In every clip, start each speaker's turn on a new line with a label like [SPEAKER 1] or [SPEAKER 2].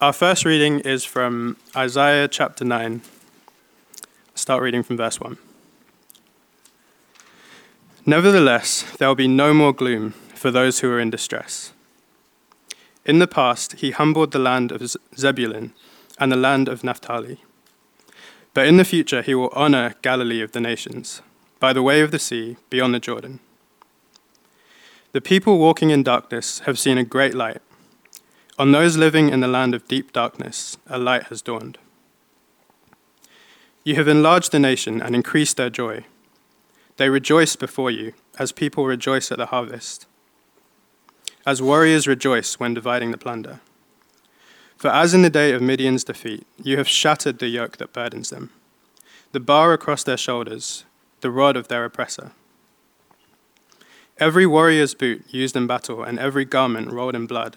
[SPEAKER 1] Our first reading is from Isaiah chapter 9. Start reading from verse 1. Nevertheless, there will be no more gloom for those who are in distress. In the past, he humbled the land of Zebulun and the land of Naphtali. But in the future, he will honor Galilee of the nations, by the way of the sea, beyond the Jordan. The people walking in darkness have seen a great light. On those living in the land of deep darkness, a light has dawned. You have enlarged the nation and increased their joy. They rejoice before you, as people rejoice at the harvest, as warriors rejoice when dividing the plunder. For as in the day of Midian's defeat, you have shattered the yoke that burdens them, the bar across their shoulders, the rod of their oppressor. Every warrior's boot used in battle and every garment rolled in blood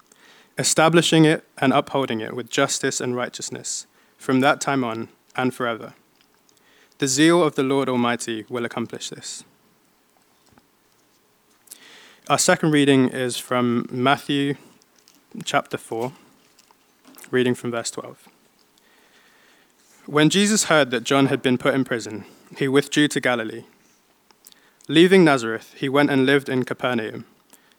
[SPEAKER 1] establishing it and upholding it with justice and righteousness from that time on and forever. The zeal of the Lord Almighty will accomplish this. Our second reading is from Matthew chapter 4, reading from verse 12. When Jesus heard that John had been put in prison, he withdrew to Galilee. Leaving Nazareth, he went and lived in Capernaum,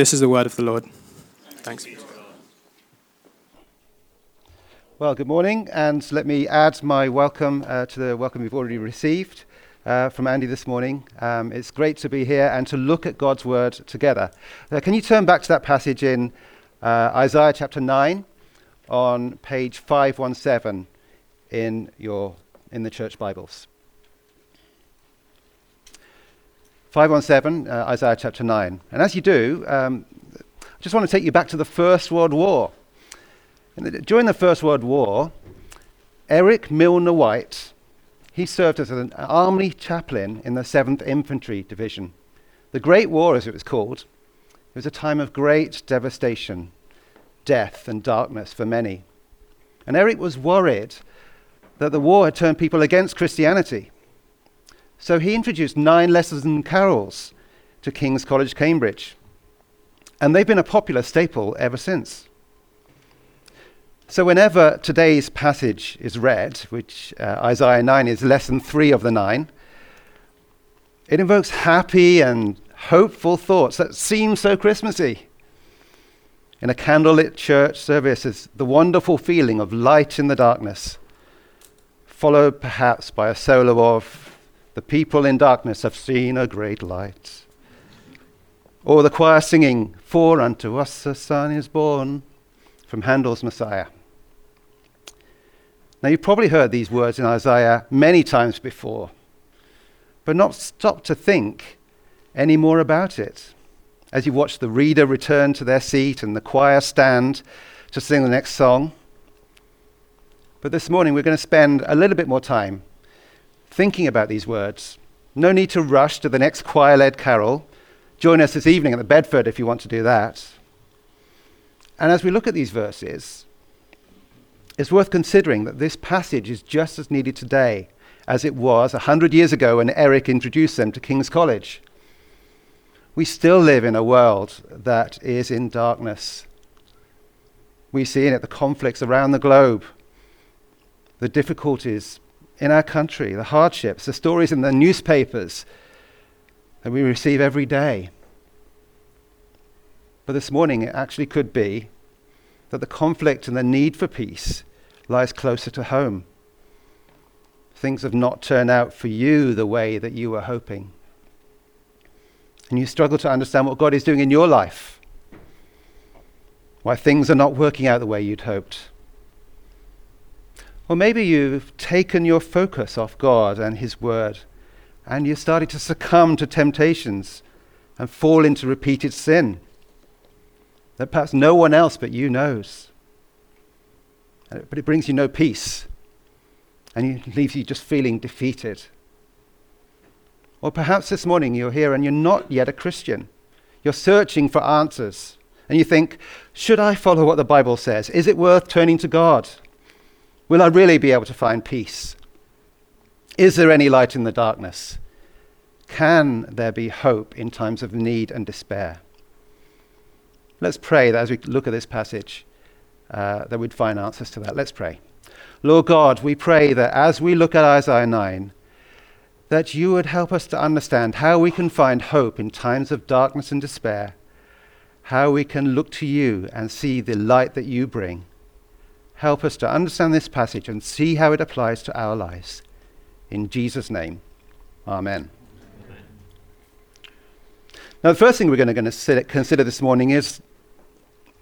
[SPEAKER 1] This is the word of the Lord. Thanks.
[SPEAKER 2] Well, good morning, and let me add my welcome uh, to the welcome you've already received uh, from Andy this morning. Um, it's great to be here and to look at God's word together. Uh, can you turn back to that passage in uh, Isaiah chapter 9 on page 517 in, your, in the church Bibles? 517, uh, Isaiah chapter 9. And as you do, um, I just want to take you back to the First World War. The, during the First World War, Eric Milner White he served as an army chaplain in the 7th Infantry Division. The Great War, as it was called, it was a time of great devastation, death, and darkness for many. And Eric was worried that the war had turned people against Christianity. So he introduced nine lessons and carols to King's College, Cambridge. And they've been a popular staple ever since. So, whenever today's passage is read, which uh, Isaiah 9 is lesson three of the nine, it invokes happy and hopeful thoughts that seem so Christmassy. In a candlelit church service is the wonderful feeling of light in the darkness, followed perhaps by a solo of The people in darkness have seen a great light. Or the choir singing, For unto us a son is born, from Handel's Messiah. Now, you've probably heard these words in Isaiah many times before, but not stopped to think any more about it. As you watch the reader return to their seat and the choir stand to sing the next song. But this morning, we're going to spend a little bit more time thinking about these words. No need to rush to the next choir led carol. Join us this evening at the Bedford if you want to do that. And as we look at these verses, it's worth considering that this passage is just as needed today as it was 100 years ago when Eric introduced them to King's College. We still live in a world that is in darkness. We see in it the conflicts around the globe, the difficulties in our country, the hardships, the stories in the newspapers that we receive every day. But this morning, it actually could be that the conflict and the need for peace lies closer to home. things have not turned out for you the way that you were hoping. And you struggle to understand what God is doing in your life, why things are not working out the way you'd hoped. Or maybe you've taken your focus off God and His Word, and you're starting to succumb to temptations and fall into repeated sin that perhaps no one else but you knows. But it brings you no peace and it leaves you just feeling defeated. Or perhaps this morning you're here and you're not yet a Christian. You're searching for answers. And you think, should I follow what the Bible says? Is it worth turning to God? Will I really be able to find peace? Is there any light in the darkness? Can there be hope in times of need and despair? Let's pray that as we look at this passage, uh, that we'd find answers to that. Let's pray. Lord God, we pray that as we look at Isaiah 9, that you would help us to understand how we can find hope in times of darkness and despair, how we can look to you and see the light that you bring. Help us to understand this passage and see how it applies to our lives. In Jesus' name, Amen. Now, the first thing we're going to consider this morning is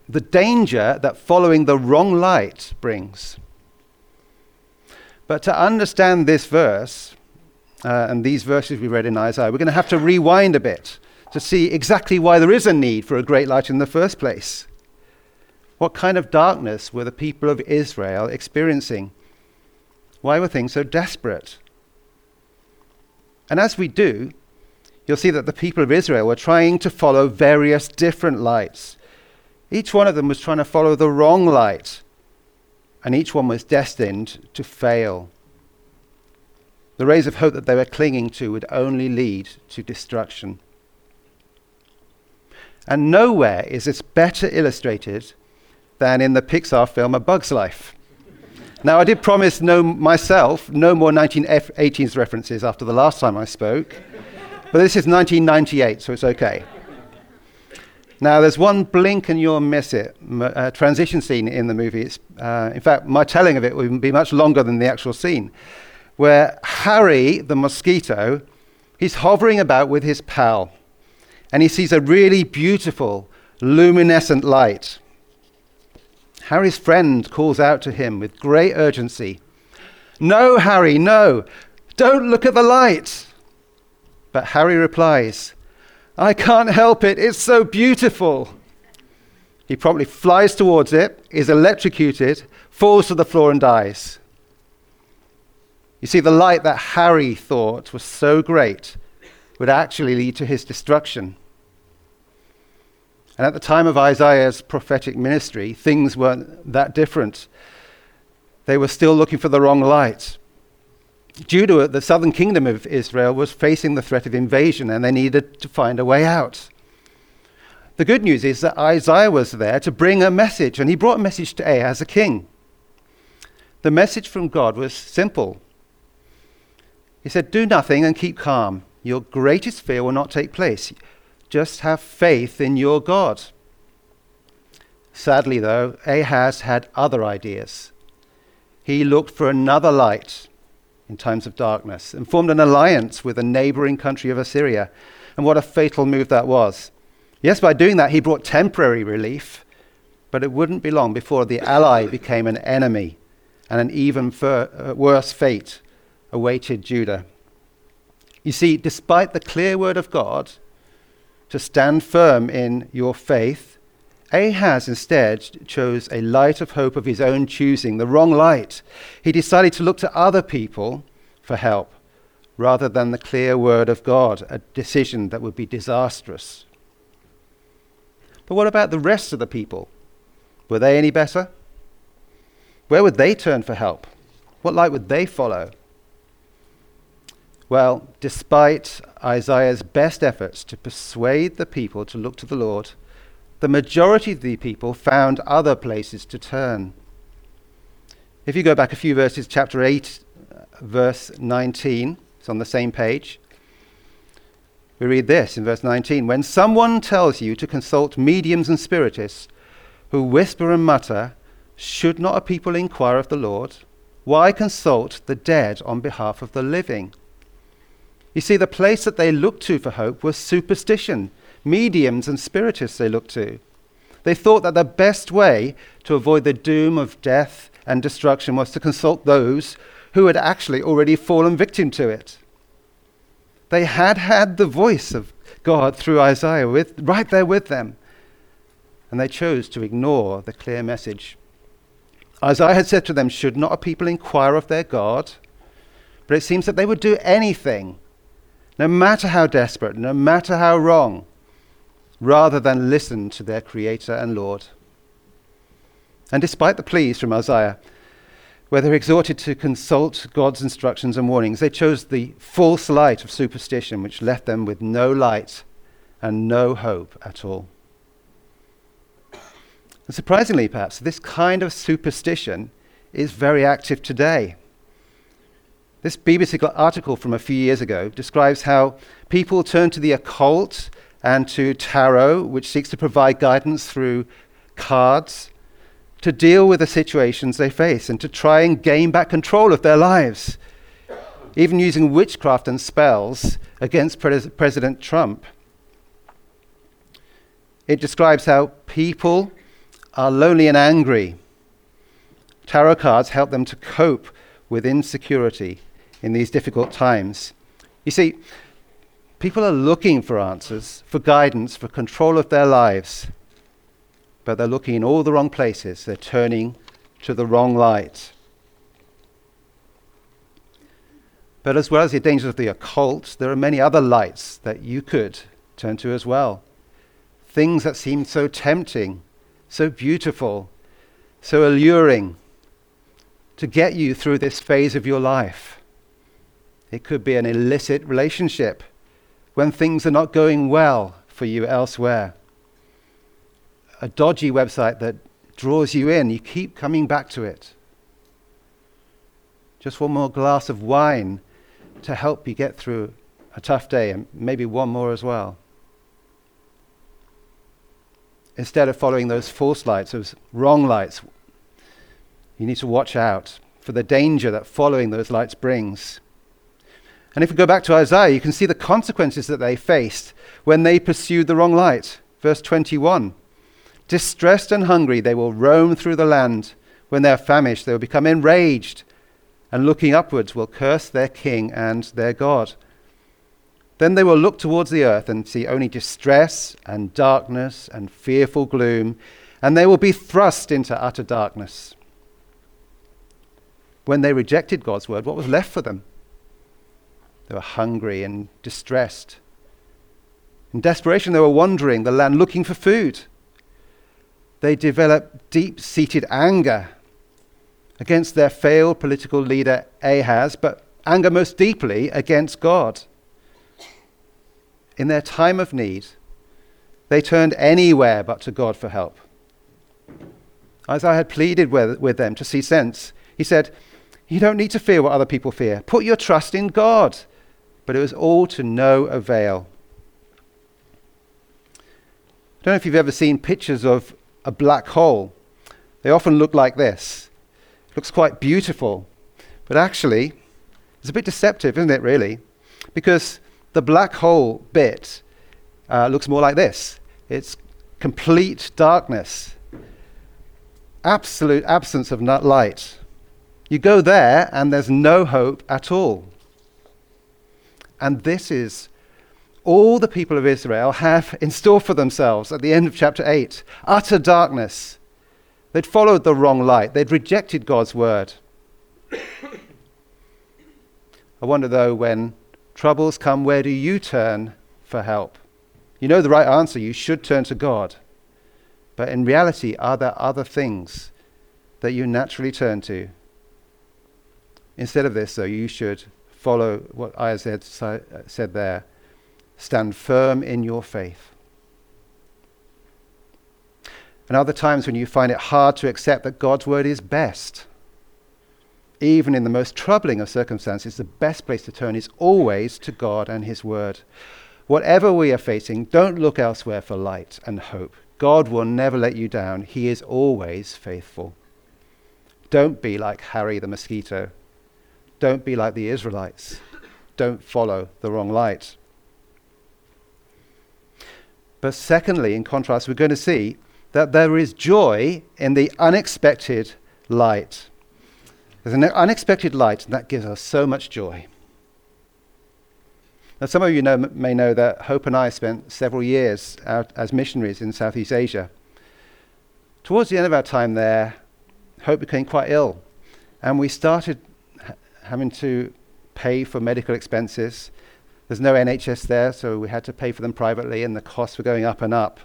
[SPEAKER 2] the danger that following the wrong light brings. But to understand this verse, uh, and these verses we read in Isaiah, we're going to have to rewind a bit to see exactly why there is a need for a great light in the first place. What kind of darkness were the people of Israel experiencing? Why were things so desperate? And as we do, you'll see that the people of Israel were trying to follow various different lights. Each one of them was trying to follow the wrong light and each one was destined to fail. The rays of hope that they were clinging to would only lead to destruction. And nowhere is this better illustrated than in the Pixar film A Bug's Life. Now, I did promise no, myself no more 1980s references after the last time I spoke, but this is 1998, so it's okay. Now, there's one blink and you'll miss it uh, transition scene in the movie. Uh, in fact, my telling of it would be much longer than the actual scene, where Harry, the mosquito, he's hovering about with his pal, and he sees a really beautiful, luminescent light. Harry's friend calls out to him with great urgency No, Harry, no! Don't look at the light! But Harry replies, I can't help it. It's so beautiful. He promptly flies towards it, is electrocuted, falls to the floor, and dies. You see, the light that Harry thought was so great would actually lead to his destruction. And at the time of Isaiah's prophetic ministry, things weren't that different. They were still looking for the wrong light. Judah, the southern kingdom of Israel, was facing the threat of invasion and they needed to find a way out. The good news is that Isaiah was there to bring a message, and he brought a message to Ahaz, a king. The message from God was simple. He said, Do nothing and keep calm. Your greatest fear will not take place. Just have faith in your God. Sadly, though, Ahaz had other ideas. He looked for another light in times of darkness and formed an alliance with a neighboring country of Assyria. And what a fatal move that was. Yes, by doing that, he brought temporary relief, but it wouldn't be long before the ally became an enemy and an even uh, worse fate awaited Judah. You see, despite the clear word of God to stand firm in your faith, Ahaz instead chose a light of hope of his own choosing, the wrong light. He decided to look to other people for help rather than the clear word of God, a decision that would be disastrous. But what about the rest of the people? Were they any better? Where would they turn for help? What light would they follow? Well, despite Isaiah's best efforts to persuade the people to look to the Lord, the majority of the people found other places to turn. If you go back a few verses, chapter 8, verse 19, it's on the same page. We read this in verse 19 When someone tells you to consult mediums and spiritists who whisper and mutter, should not a people inquire of the Lord? Why consult the dead on behalf of the living? You see, the place that they looked to for hope was superstition, mediums and spiritists they looked to. They thought that the best way to avoid the doom of death and destruction was to consult those who had actually already fallen victim to it. They had had the voice of God through Isaiah with, right there with them, and they chose to ignore the clear message. Isaiah had said to them, Should not a people inquire of their God? But it seems that they would do anything, no matter how desperate, no matter how wrong, rather than listen to their Creator and Lord. And despite the pleas from Isaiah, where they're exhorted to consult God's instructions and warnings, they chose the false light of superstition, which left them with no light and no hope at all. And surprisingly, perhaps, this kind of superstition is very active today. This BBC article from a few years ago describes how people turn to the occult and to tarot, which seeks to provide guidance through cards, to deal with the situations they face and to try and gain back control of their lives, even using witchcraft and spells against Pres- President Trump. It describes how people are lonely and angry. Tarot cards help them to cope with insecurity in these difficult times. You see, people are looking for answers, for guidance, for control of their lives, but they're looking in all the wrong places. They're turning to the wrong light. But as well as the dangers of the occult, there are many other lights that you could turn to as well. Things that seem so tempting so beautiful, so alluring to get you through this phase of your life. It could be an illicit relationship when things are not going well for you elsewhere. A dodgy website that draws you in, you keep coming back to it. Just one more glass of wine to help you get through a tough day, and maybe one more as well instead of following those false lights, those wrong lights, you need to watch out for the danger that following those lights brings. And if we go back to Isaiah, you can see the consequences that they faced when they pursued the wrong light. Verse 21 Distressed and hungry, they will roam through the land. When they are famished, they will become enraged, and looking upwards will curse their king and their God. Then they will look towards the earth and see only distress and darkness and fearful gloom, and they will be thrust into utter darkness. When they rejected God's word, what was left for them? They were hungry and distressed. In desperation, they were wandering the land looking for food. They developed deep seated anger against their failed political leader Ahaz, but anger most deeply against God in their time of need, they turned anywhere but to God for help. Isaiah had pleaded with, with them to see sense. He said, You don't need to fear what other people fear. Put your trust in God. But it was all to no avail. I don't know if you've ever seen pictures of a black hole. They often look like this. It looks quite beautiful, but actually, it's a bit deceptive, isn't it, really? Because the black hole bit uh, looks more like this it's complete darkness, absolute absence of light. You go there, and there's no hope at all. And this is all the people of Israel have in store for themselves at the end of chapter 8 utter darkness. They'd followed the wrong light, they'd rejected God's word. I wonder, though, when troubles come, where do you turn for help? You know the right answer. You should turn to God. But in reality, are there other things that you naturally turn to? Instead of this, though, you should follow what Isaiah said there stand firm in your faith. And other times when you find it hard to accept that God's word is best, even in the most troubling of circumstances, the best place to turn is always to God and His Word. Whatever we are facing, don't look elsewhere for light and hope. God will never let you down, He is always faithful. Don't be like Harry the mosquito. Don't be like the Israelites. Don't follow the wrong light. But secondly, in contrast, we're going to see that there is joy in the unexpected light. There's an unexpected light, and that gives us so much joy. Now, some of you know, may know that Hope and I spent several years out as missionaries in Southeast Asia. Towards the end of our time there, Hope became quite ill, and we started having to pay for medical expenses. There's no NHS there, so we had to pay for them privately, and the costs were going up and up.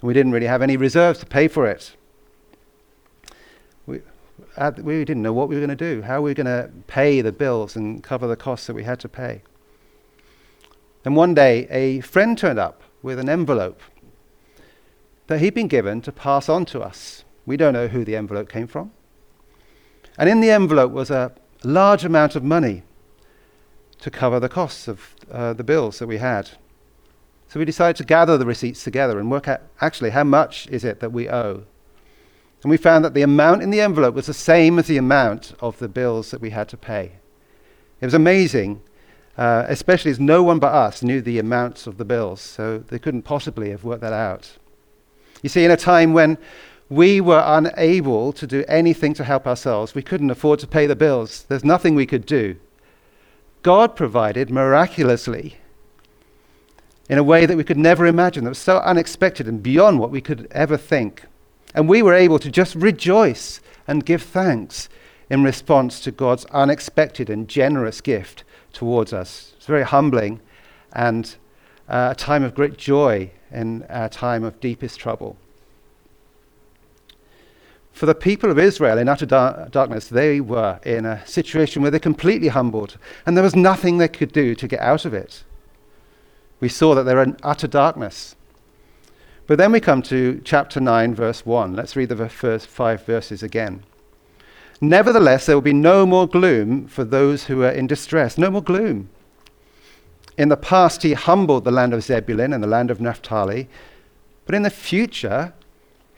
[SPEAKER 2] We didn't really have any reserves to pay for it. We, we didn't know what we were going to do, how we were going to pay the bills and cover the costs that we had to pay. And one day, a friend turned up with an envelope that he'd been given to pass on to us. We don't know who the envelope came from. And in the envelope was a large amount of money to cover the costs of uh, the bills that we had. So we decided to gather the receipts together and work out actually how much is it that we owe. And we found that the amount in the envelope was the same as the amount of the bills that we had to pay. It was amazing, uh, especially as no one but us knew the amounts of the bills, so they couldn't possibly have worked that out. You see, in a time when we were unable to do anything to help ourselves, we couldn't afford to pay the bills, there's nothing we could do. God provided miraculously in a way that we could never imagine, that was so unexpected and beyond what we could ever think. And we were able to just rejoice and give thanks in response to God's unexpected and generous gift towards us. It's very humbling and uh, a time of great joy in a time of deepest trouble. For the people of Israel in utter dar- darkness, they were in a situation where they're completely humbled, and there was nothing they could do to get out of it. We saw that they're in utter darkness. But then we come to chapter 9, verse 1. Let's read the first five verses again. Nevertheless, there will be no more gloom for those who are in distress. No more gloom. In the past, he humbled the land of Zebulun and the land of Naphtali. But in the future,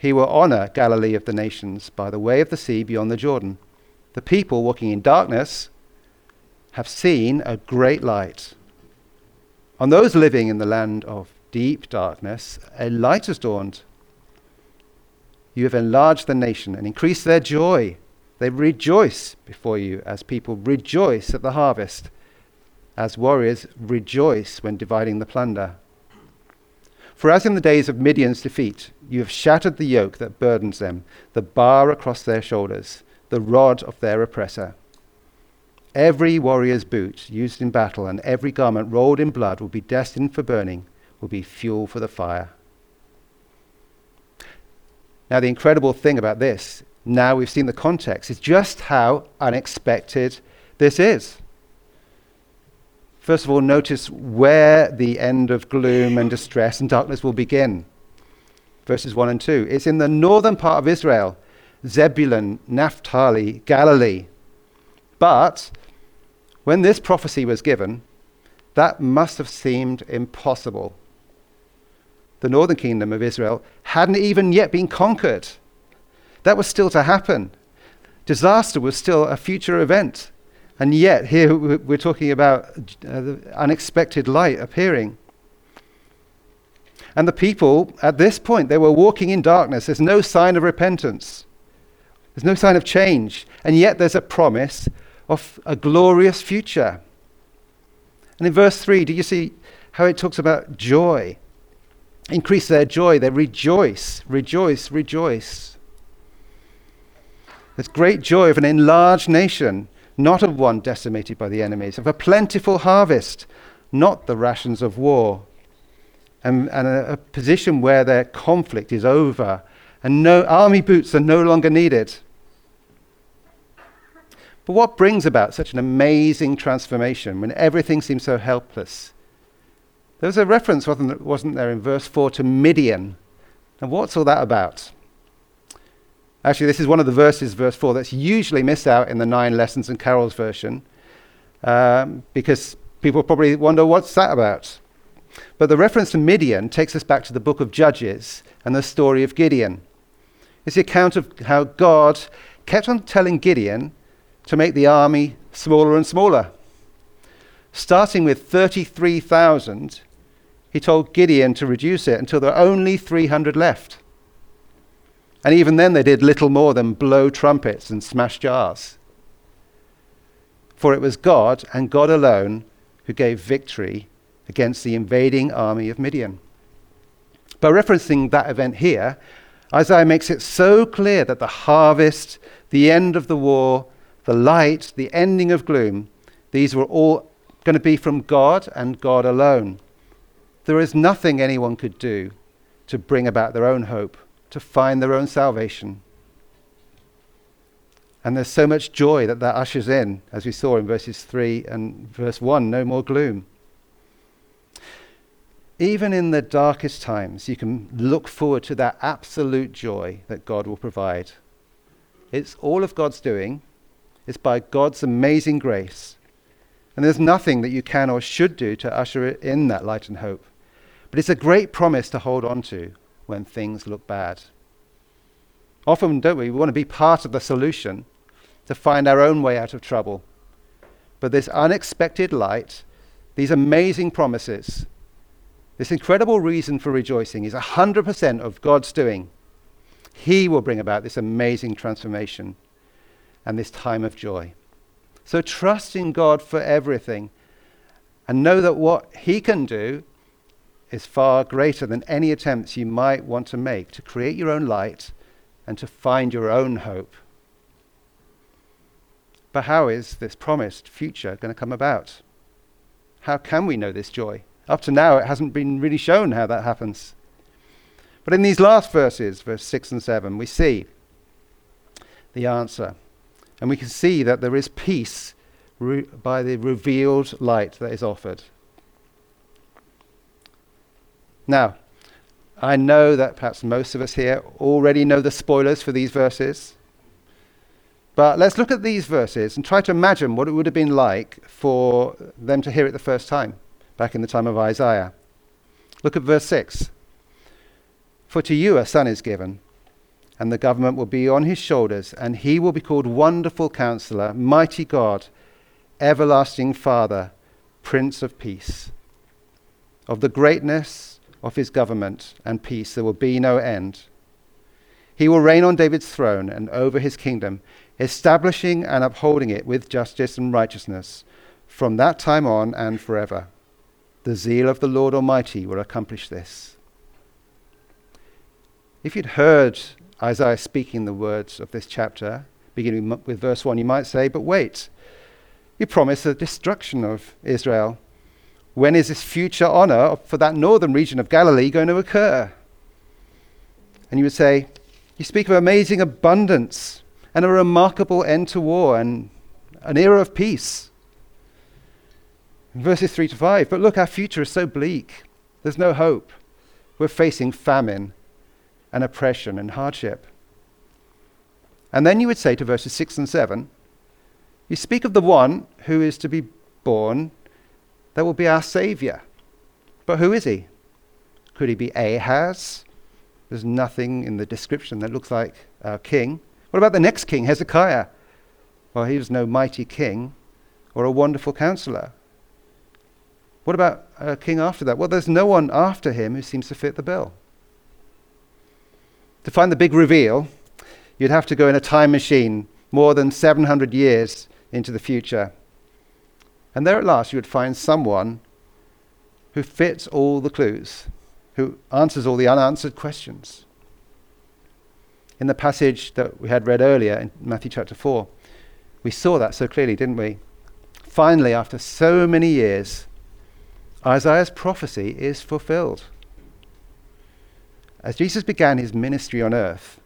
[SPEAKER 2] he will honor Galilee of the nations by the way of the sea beyond the Jordan. The people walking in darkness have seen a great light. On those living in the land of deep darkness, a light has dawned. You have enlarged the nation and increased their joy. They rejoice before you as people rejoice at the harvest, as warriors rejoice when dividing the plunder. For as in the days of Midian's defeat, you have shattered the yoke that burdens them, the bar across their shoulders, the rod of their oppressor. Every warrior's boot used in battle and every garment rolled in blood will be destined for burning, will be fuel for the fire. Now, the incredible thing about this, now we've seen the context, is just how unexpected this is. First of all, notice where the end of gloom and distress and darkness will begin. Verses 1 and 2. It's in the northern part of Israel, Zebulun, Naphtali, Galilee. But when this prophecy was given, that must have seemed impossible. The northern kingdom of Israel hadn't even yet been conquered. That was still to happen. Disaster was still a future event. And yet, here we're talking about uh, the unexpected light appearing. And the people, at this point, they were walking in darkness. There's no sign of repentance, there's no sign of change. And yet, there's a promise of a glorious future. And in verse 3, do you see how it talks about joy? Increase their joy. They rejoice, rejoice, rejoice. There's great joy of an enlarged nation not of one decimated by the enemies, of a plentiful harvest, not the rations of war, and, and a, a, position where their conflict is over and no army boots are no longer needed. But what brings about such an amazing transformation when everything seems so helpless? There was a reference, wasn't, wasn't there, in verse 4 to Midian. And what's all that about? Actually, this is one of the verses, verse 4, that's usually missed out in the nine lessons and carols version um, because people probably wonder what's that about. But the reference to Midian takes us back to the book of Judges and the story of Gideon. It's the account of how God kept on telling Gideon to make the army smaller and smaller. Starting with 33,000, he told Gideon to reduce it until there were only 300 left. And even then, they did little more than blow trumpets and smash jars. For it was God and God alone who gave victory against the invading army of Midian. By referencing that event here, Isaiah makes it so clear that the harvest, the end of the war, the light, the ending of gloom, these were all going to be from God and God alone. There is nothing anyone could do to bring about their own hope, to find their own salvation. And there's so much joy that that ushers in, as we saw in verses 3 and verse 1 no more gloom. Even in the darkest times, you can look forward to that absolute joy that God will provide. It's all of God's doing, it's by God's amazing grace. And there's nothing that you can or should do to usher in that light and hope. But it's a great promise to hold on to when things look bad. Often, don't we? We want to be part of the solution to find our own way out of trouble. But this unexpected light, these amazing promises, this incredible reason for rejoicing is 100% of God's doing. He will bring about this amazing transformation and this time of joy. So trust in God for everything and know that what He can do is far greater than any attempts you might want to make to create your own light and to find your own hope. But how is this promised future going to come about? How can we know this joy? Up to now, it hasn't been really shown how that happens. But in these last verses, verse 6 and 7, we see the answer. And we can see that there is peace re- by the revealed light that is offered. Now, I know that perhaps most of us here already know the spoilers for these verses. But let's look at these verses and try to imagine what it would have been like for them to hear it the first time back in the time of Isaiah. Look at verse 6. For to you a son is given, and the government will be on his shoulders, and he will be called Wonderful Counselor, Mighty God, Everlasting Father, Prince of Peace. Of the greatness of his government and peace there will be no end. He will reign on David's throne and over his kingdom, establishing and upholding it with justice and righteousness from that time on and forever. The zeal of the Lord Almighty will accomplish this. If you'd heard Isaiah speaking the words of this chapter, beginning with verse 1, you might say, But wait, you promise the destruction of Israel. When is this future honor for that northern region of Galilee going to occur? And you would say, You speak of amazing abundance and a remarkable end to war and an era of peace verses 3 to 5. But look, our future is so bleak. There's no hope. We're facing famine and oppression and hardship. And then you would say to verses 6 and 7, you speak of the one who is to be born that will be our Savior. But who is he? Could he be Ahaz? There's nothing in the description that looks like a king. What about the next king, Hezekiah? Well, he was no mighty king or a wonderful counselor. What about a king after that? Well, there's no one after him who seems to fit the bill. To find the big reveal, you'd have to go in a time machine more than 700 years into the future. And there at last you would find someone who fits all the clues, who answers all the unanswered questions. In the passage that we had read earlier in Matthew chapter 4, we saw that so clearly, didn't we? Finally, after so many years, Isaiah's prophecy is fulfilled. As Jesus began his ministry on earth,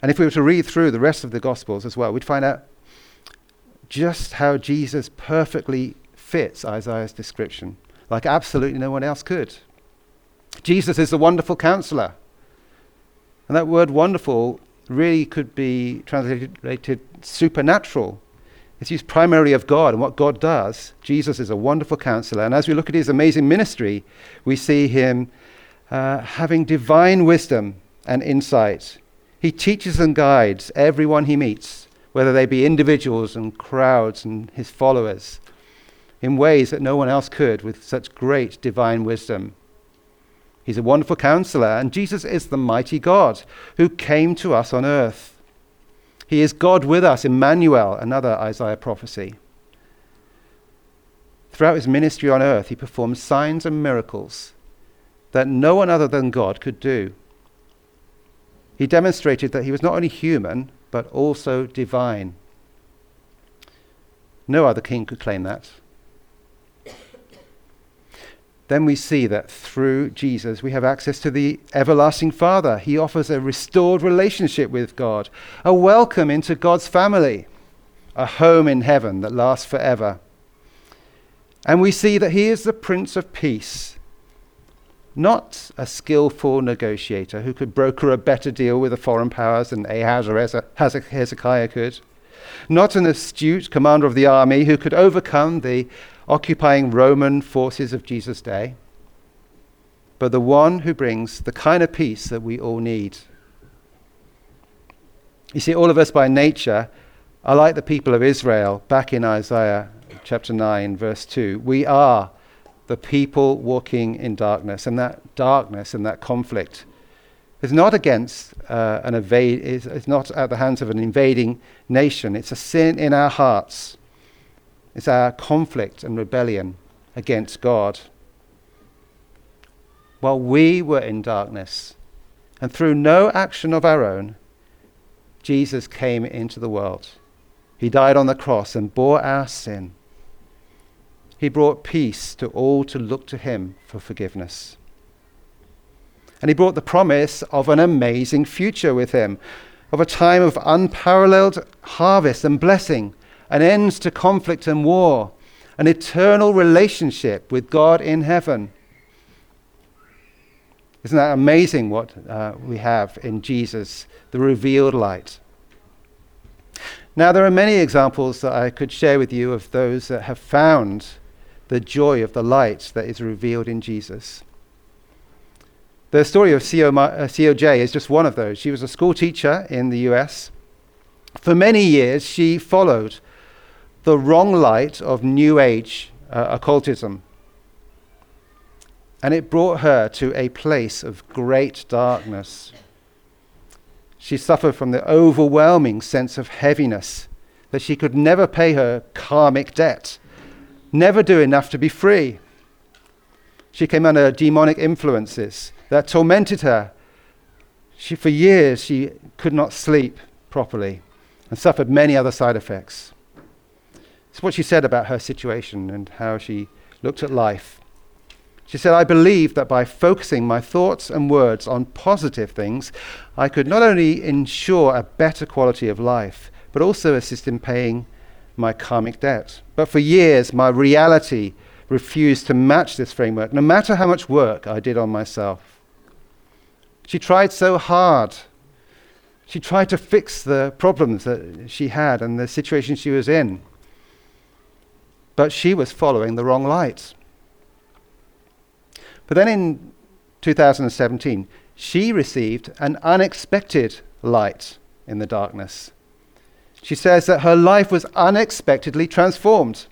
[SPEAKER 2] and if we were to read through the rest of the Gospels as well, we'd find out just how Jesus perfectly fits Isaiah's description, like absolutely no one else could. Jesus is the wonderful counselor. And that word wonderful really could be translated supernatural it's used primarily of God and what God does. Jesus is a wonderful counselor. And as we look at his amazing ministry, we see him uh, having divine wisdom and insight. He teaches and guides everyone he meets, whether they be individuals and crowds and his followers, in ways that no one else could with such great divine wisdom. He's a wonderful counselor, and Jesus is the mighty God who came to us on earth. He is God with us, Emmanuel, another Isaiah prophecy. Throughout his ministry on earth, he performed signs and miracles that no one other than God could do. He demonstrated that he was not only human, but also divine. No other king could claim that. Then we see that through Jesus we have access to the everlasting Father. He offers a restored relationship with God, a welcome into God's family, a home in heaven that lasts forever. And we see that he is the Prince of Peace, not a skillful negotiator who could broker a better deal with the foreign powers than Ahaz or Hezekiah could, not an astute commander of the army who could overcome the occupying Roman forces of Jesus' day, but the one who brings the kind of peace that we all need. You see, all of us by nature are like the people of Israel back in Isaiah chapter 9, verse 2. We are the people walking in darkness, and that darkness and that conflict is not against uh, an invade, is, is not at the hands of an invading nation. It's a sin in our hearts. It's our conflict and rebellion against God. While we were in darkness, and through no action of our own, Jesus came into the world. He died on the cross and bore our sin. He brought peace to all to look to him for forgiveness. And he brought the promise of an amazing future with him, of a time of unparalleled harvest and blessing an end to conflict and war, an eternal relationship with God in heaven. Isn't that amazing what uh, we have in Jesus, the revealed light? Now, there are many examples that I could share with you of those that have found the joy of the light that is revealed in Jesus. The story of COJ uh, is just one of those. She was a school teacher in the US. For many years, she followed the wrong light of New Age uh, occultism. And it brought her to a place of great darkness. She suffered from the overwhelming sense of heaviness that she could never pay her karmic debt, never do enough to be free. She came under demonic influences that tormented her. She, for years, she could not sleep properly and suffered many other side effects. It's what she said about her situation and how she looked at life. She said, I believed that by focusing my thoughts and words on positive things, I could not only ensure a better quality of life, but also assist in paying my karmic debt. But for years, my reality refused to match this framework, no matter how much work I did on myself. She tried so hard. She tried to fix the problems that she had and the situation she was in but she was following the wrong light. But then in 2017, she received an unexpected light in the darkness. She says that her life was unexpectedly transformed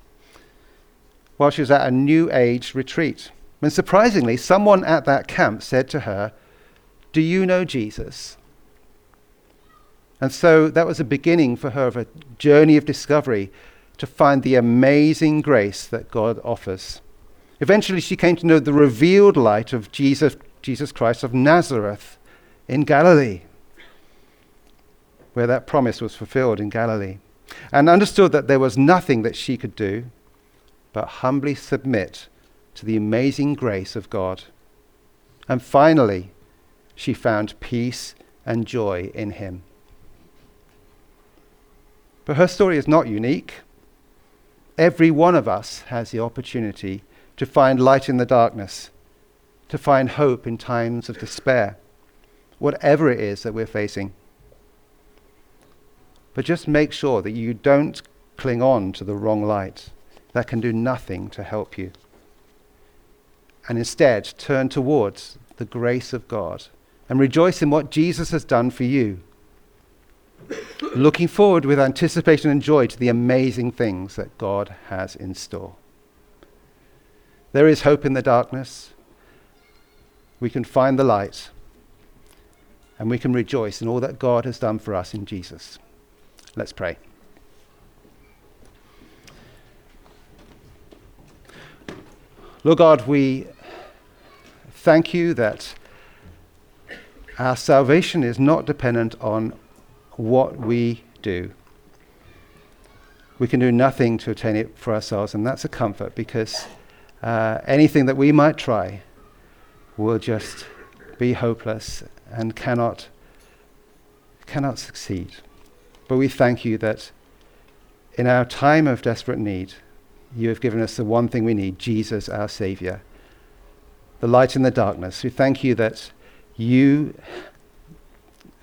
[SPEAKER 2] while she was at a New Age retreat. And surprisingly, someone at that camp said to her, Do you know Jesus? And so that was a beginning for her of a journey of discovery to find the amazing grace that God offers. Eventually, she came to know the revealed light of Jesus, Jesus Christ of Nazareth in Galilee, where that promise was fulfilled in Galilee, and understood that there was nothing that she could do but humbly submit to the amazing grace of God. And finally, she found peace and joy in Him. But her story is not unique. Every one of us has the opportunity to find light in the darkness, to find hope in times of despair, whatever it is that we're facing. But just make sure that you don't cling on to the wrong light. That can do nothing to help you. And instead, turn towards the grace of God and rejoice in what Jesus has done for you looking forward with anticipation and joy to the amazing things that God has in store. There is hope in the darkness. We can find the light. And we can rejoice in all that God has done for us in Jesus. Let's pray. Lord God, we thank you that our salvation is not dependent on what we do. We can do nothing to attain it for ourselves, and that's a comfort because uh, anything that we might try will just be hopeless and cannot, cannot succeed. But we thank you that in our time of desperate need, you have given us the one thing we need Jesus, our Savior, the light in the darkness. We thank you that you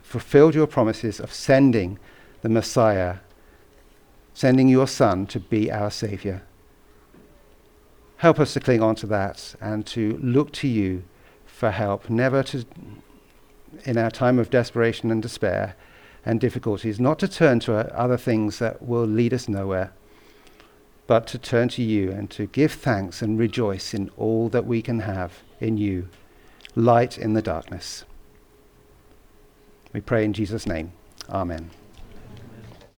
[SPEAKER 2] fulfilled your promises of sending the Messiah, sending your Son to be our Savior. Help us to cling on to that and to look to you for help, never to, in our time of desperation and despair and difficulties, not to turn to other things that will lead us nowhere, but to turn to you and to give thanks and rejoice in all that we can have in you, light in the darkness. We pray in Jesus' name. Amen.